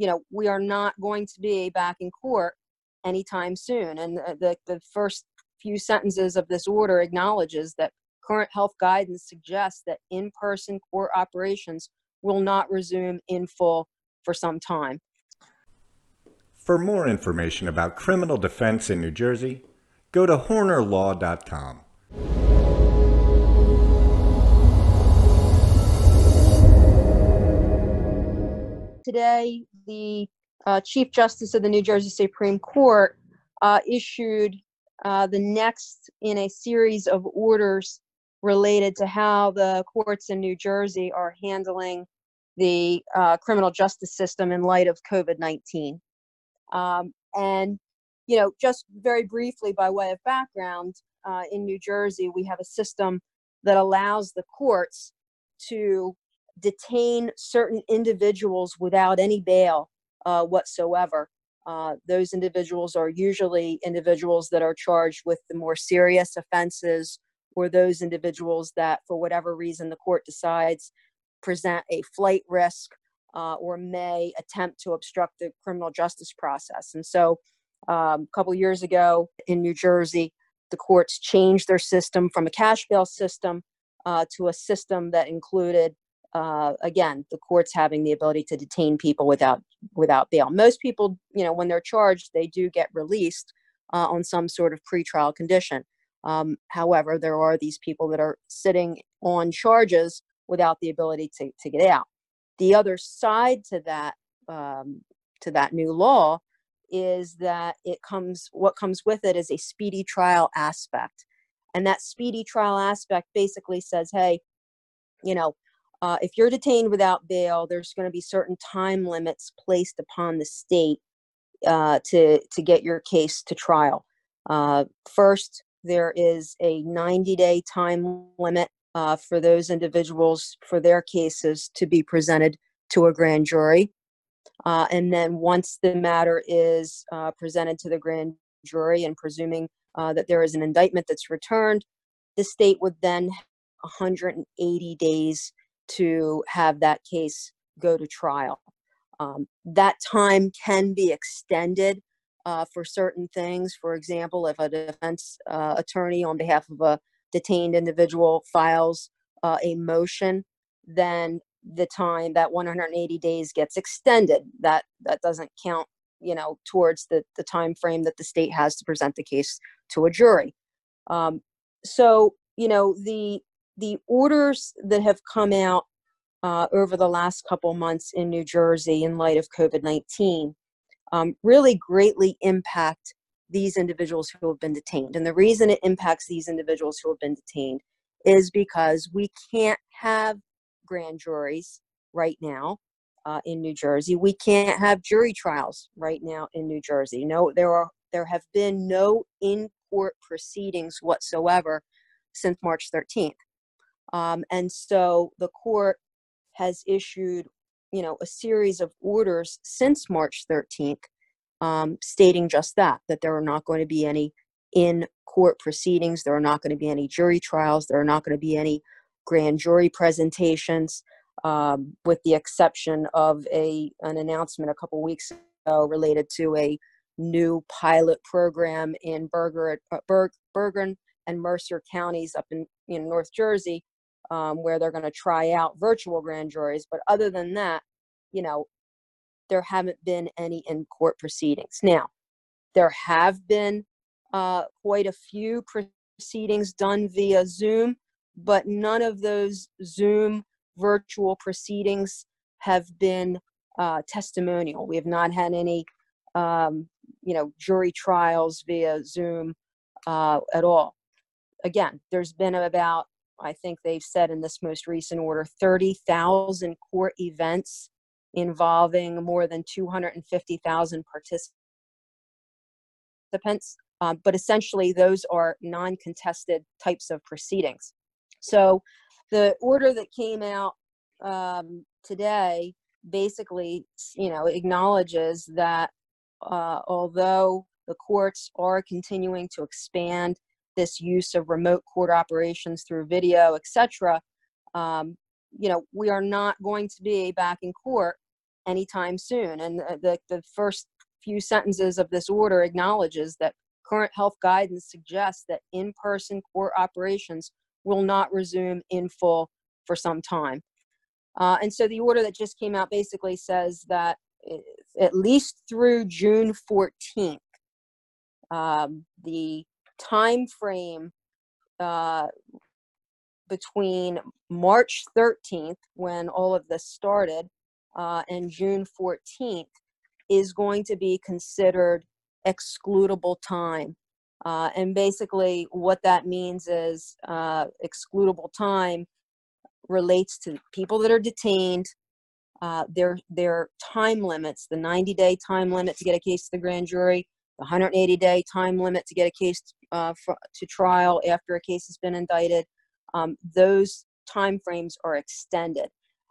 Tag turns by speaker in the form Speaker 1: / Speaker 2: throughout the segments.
Speaker 1: you know, we are not going to be back in court anytime soon. And the, the, the first few sentences of this order acknowledges that current health guidance suggests that in-person court operations will not resume in full for some time.
Speaker 2: For more information about criminal defense in New Jersey, go to hoernerlaw.com.
Speaker 1: Today, the uh, Chief Justice of the New Jersey Supreme Court uh, issued uh, the next in a series of orders related to how the courts in New Jersey are handling the uh, criminal justice system in light of COVID 19. Um, and, you know, just very briefly by way of background, uh, in New Jersey, we have a system that allows the courts to detain certain individuals without any bail uh, whatsoever. Uh, those individuals are usually individuals that are charged with the more serious offenses or those individuals that, for whatever reason, the court decides present a flight risk uh, or may attempt to obstruct the criminal justice process. And so, um, a couple years ago in New Jersey, the courts changed their system from a cash bail system uh, to a system that included uh, again, the courts having the ability to detain people without without bail. Most people, you know, when they're charged, they do get released uh, on some sort of pretrial condition. Um, however, there are these people that are sitting on charges without the ability to, to get out. The other side to that um, to that new law is that it comes what comes with it is a speedy trial aspect, and that speedy trial aspect basically says, hey, you know, uh, if you're detained without bail, there's going to be certain time limits placed upon the state uh, to to get your case to trial. Uh, first, there is a 90-day time limit uh, for those individuals for their cases to be presented to a grand jury, uh, and then once the matter is uh, presented to the grand jury, and presuming that there is an indictment that's returned, the state would then 180 days to have that case go to trial. Um, that time can be extended uh, for certain things. For example, if a defense uh, attorney on behalf of a detained individual files uh, a motion, then the time that 180 days gets extended. That that doesn't count, you know, towards the the time frame that the state has to present the case to a jury. Um, so you know the the orders that have come out uh, over the last couple months in New Jersey in light of COVID 19 um, really greatly impact these individuals who have been detained. And the reason it impacts these individuals who have been detained is because we can't have grand juries right now uh, in New Jersey. We can't have jury trials right now in New Jersey. No, there are there have been no in court proceedings whatsoever since March 13th. Um, and so the court has issued, you know, a series of orders since March 13th, um, stating just that, that there are not going to be any in court proceedings, there are not going to be any jury trials, there are not going to be any grand jury presentations, um, with the exception of a an announcement a couple weeks ago related to a new pilot program in Berger, uh, Berg, Bergen and Mercer counties up in, in North Jersey um, where they're going to try out virtual grand juries. But other than that, you know, there haven't been any in court proceedings. Now, there have been uh, quite a few proceedings done via Zoom, but none of those Zoom virtual proceedings have been uh, testimonial. We have not had any, um, you know, jury trials via Zoom uh, at all. Again, there's been about I think they've said in this most recent order, 30,000 court events involving more than 250,000 participants. Um, but essentially, those are non contested types of proceedings. So the order that came out um, today basically, you know, acknowledges that uh, although the courts are continuing to expand this use of remote court operations through video, etc., um, you know, we are not going to be back in court anytime soon. And the, the first few sentences of this order acknowledges that current health guidance suggests that in-person court operations will not resume in full for some time. Uh, and so the order that just came out basically says that at least through June 14th, um, the time frame uh, between March 13th, when all of this started, uh, and June 14th is going to be considered excludable time. Uh, and basically, what that means is uh, excludable time relates to people that are detained, uh, their their time limits, the 90 day time limit to get a case to the grand jury, the 180 day time limit to get a case uh, for, to trial after a case has been indicted. Um, those time frames are extended,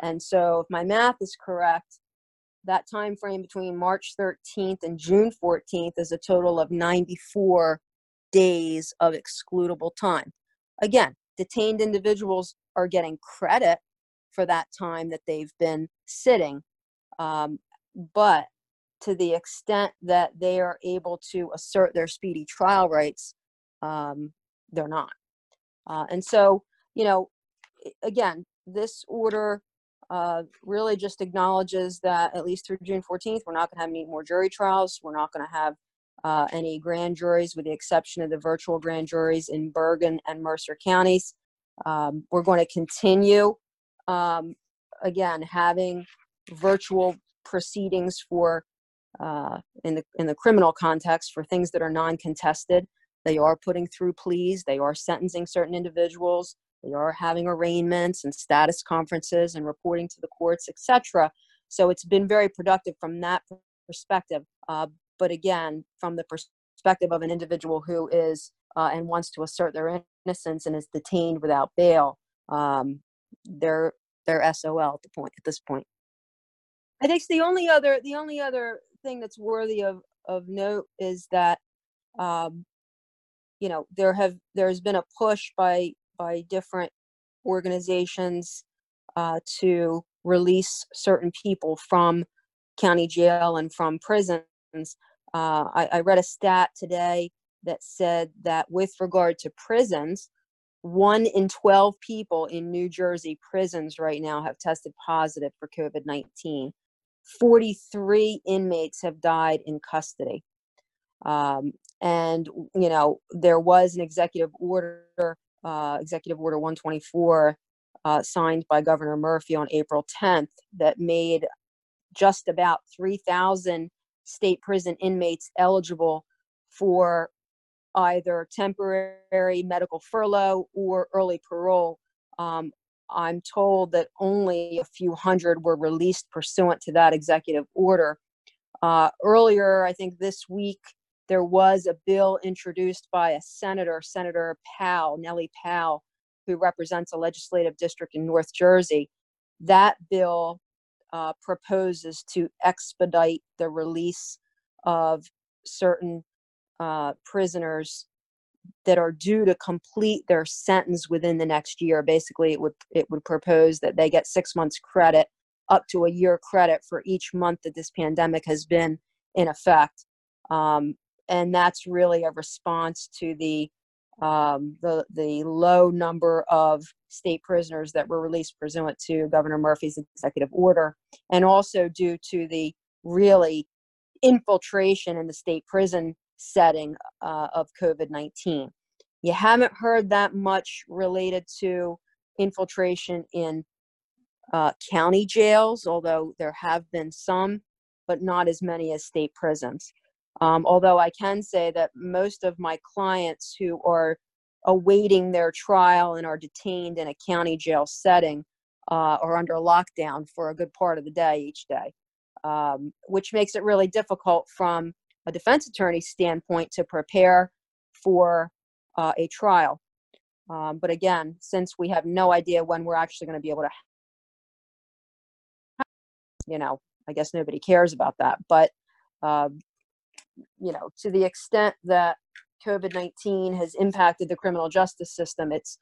Speaker 1: and so if my math is correct, that time frame between March 13th and June 14th is a total of 94 days of excludable time. Again, detained individuals are getting credit for that time that they've been sitting. Um, but to the extent that they are able to assert their speedy trial rights, um, they're not. Uh, and so, you know, again, this order uh, really just acknowledges that at least through June 14th, we're not going to have any more jury trials. We're not going to have uh, any grand juries, with the exception of the virtual grand juries in Bergen and Mercer counties. Um, we're going to continue, um, again, having virtual proceedings for uh, in the in the criminal context for things that are non-contested. They are putting through pleas. They are sentencing certain individuals. They are having arraignments and status conferences and reporting to the courts, etc. So it's been very productive from that perspective. Uh, but again, from the perspective of an individual who is uh, and wants to assert their innocence and is detained without bail, um, they're they're SOL at the point at this point. I think the only other the only other thing that's worthy of of note is that um, you know there have there's been a push by by different organizations uh, to release certain people from county jail and from prisons. Uh, I, I read a stat today that said that with regard to prisons, one in 12 people in New Jersey prisons right now have tested positive for COVID 19. 43 inmates have died in custody. Um, and, you know, there was an executive order uh, Executive Order 124, uh, signed by Governor Murphy on April 10th, that made just about 3,000 state prison inmates eligible for either temporary medical furlough or early parole. Um, I'm told that only a few hundred were released pursuant to that executive order. Uh, earlier, I think this week, there was a bill introduced by a senator, Senator Powell, Nellie Powell, who represents a legislative district in North Jersey. That bill uh, proposes to expedite the release of certain uh, prisoners that are due to complete their sentence within the next year. Basically, it would it would propose that they get six months credit, up to a year credit for each month that this pandemic has been in effect. Um, and that's really a response to the um, the the low number of state prisoners that were released pursuant to Governor Murphy's executive order, and also due to the really infiltration in the state prison setting uh, of COVID nineteen. You haven't heard that much related to infiltration in uh, county jails, although there have been some, but not as many as state prisons. Um, although I can say that most of my clients who are awaiting their trial and are detained in a county jail setting uh, are under lockdown for a good part of the day each day, um, which makes it really difficult from a defense attorney's standpoint to prepare for uh, a trial. Um, but again, since we have no idea when we're actually going to be able to, you know, I guess nobody cares about that. But um, you know, to the extent that COVID 19 has impacted the criminal justice system, it's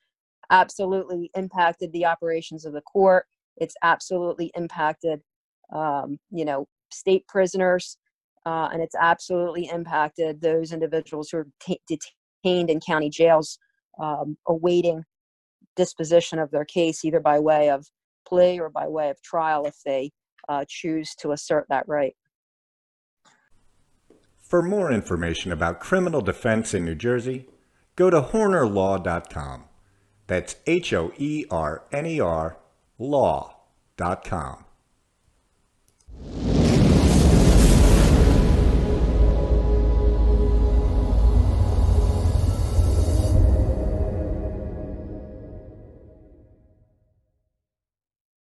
Speaker 1: absolutely impacted the operations of the court. It's absolutely impacted um, you know, state prisoners, uh, and it's absolutely impacted those individuals who are ta- detained in county jails um, awaiting disposition of their case, either by way of plea or by way of trial if they uh, choose to assert that right.
Speaker 2: For more information about criminal defense in New Jersey, go to hoernerlaw.com. That's H O E R N E R law.com.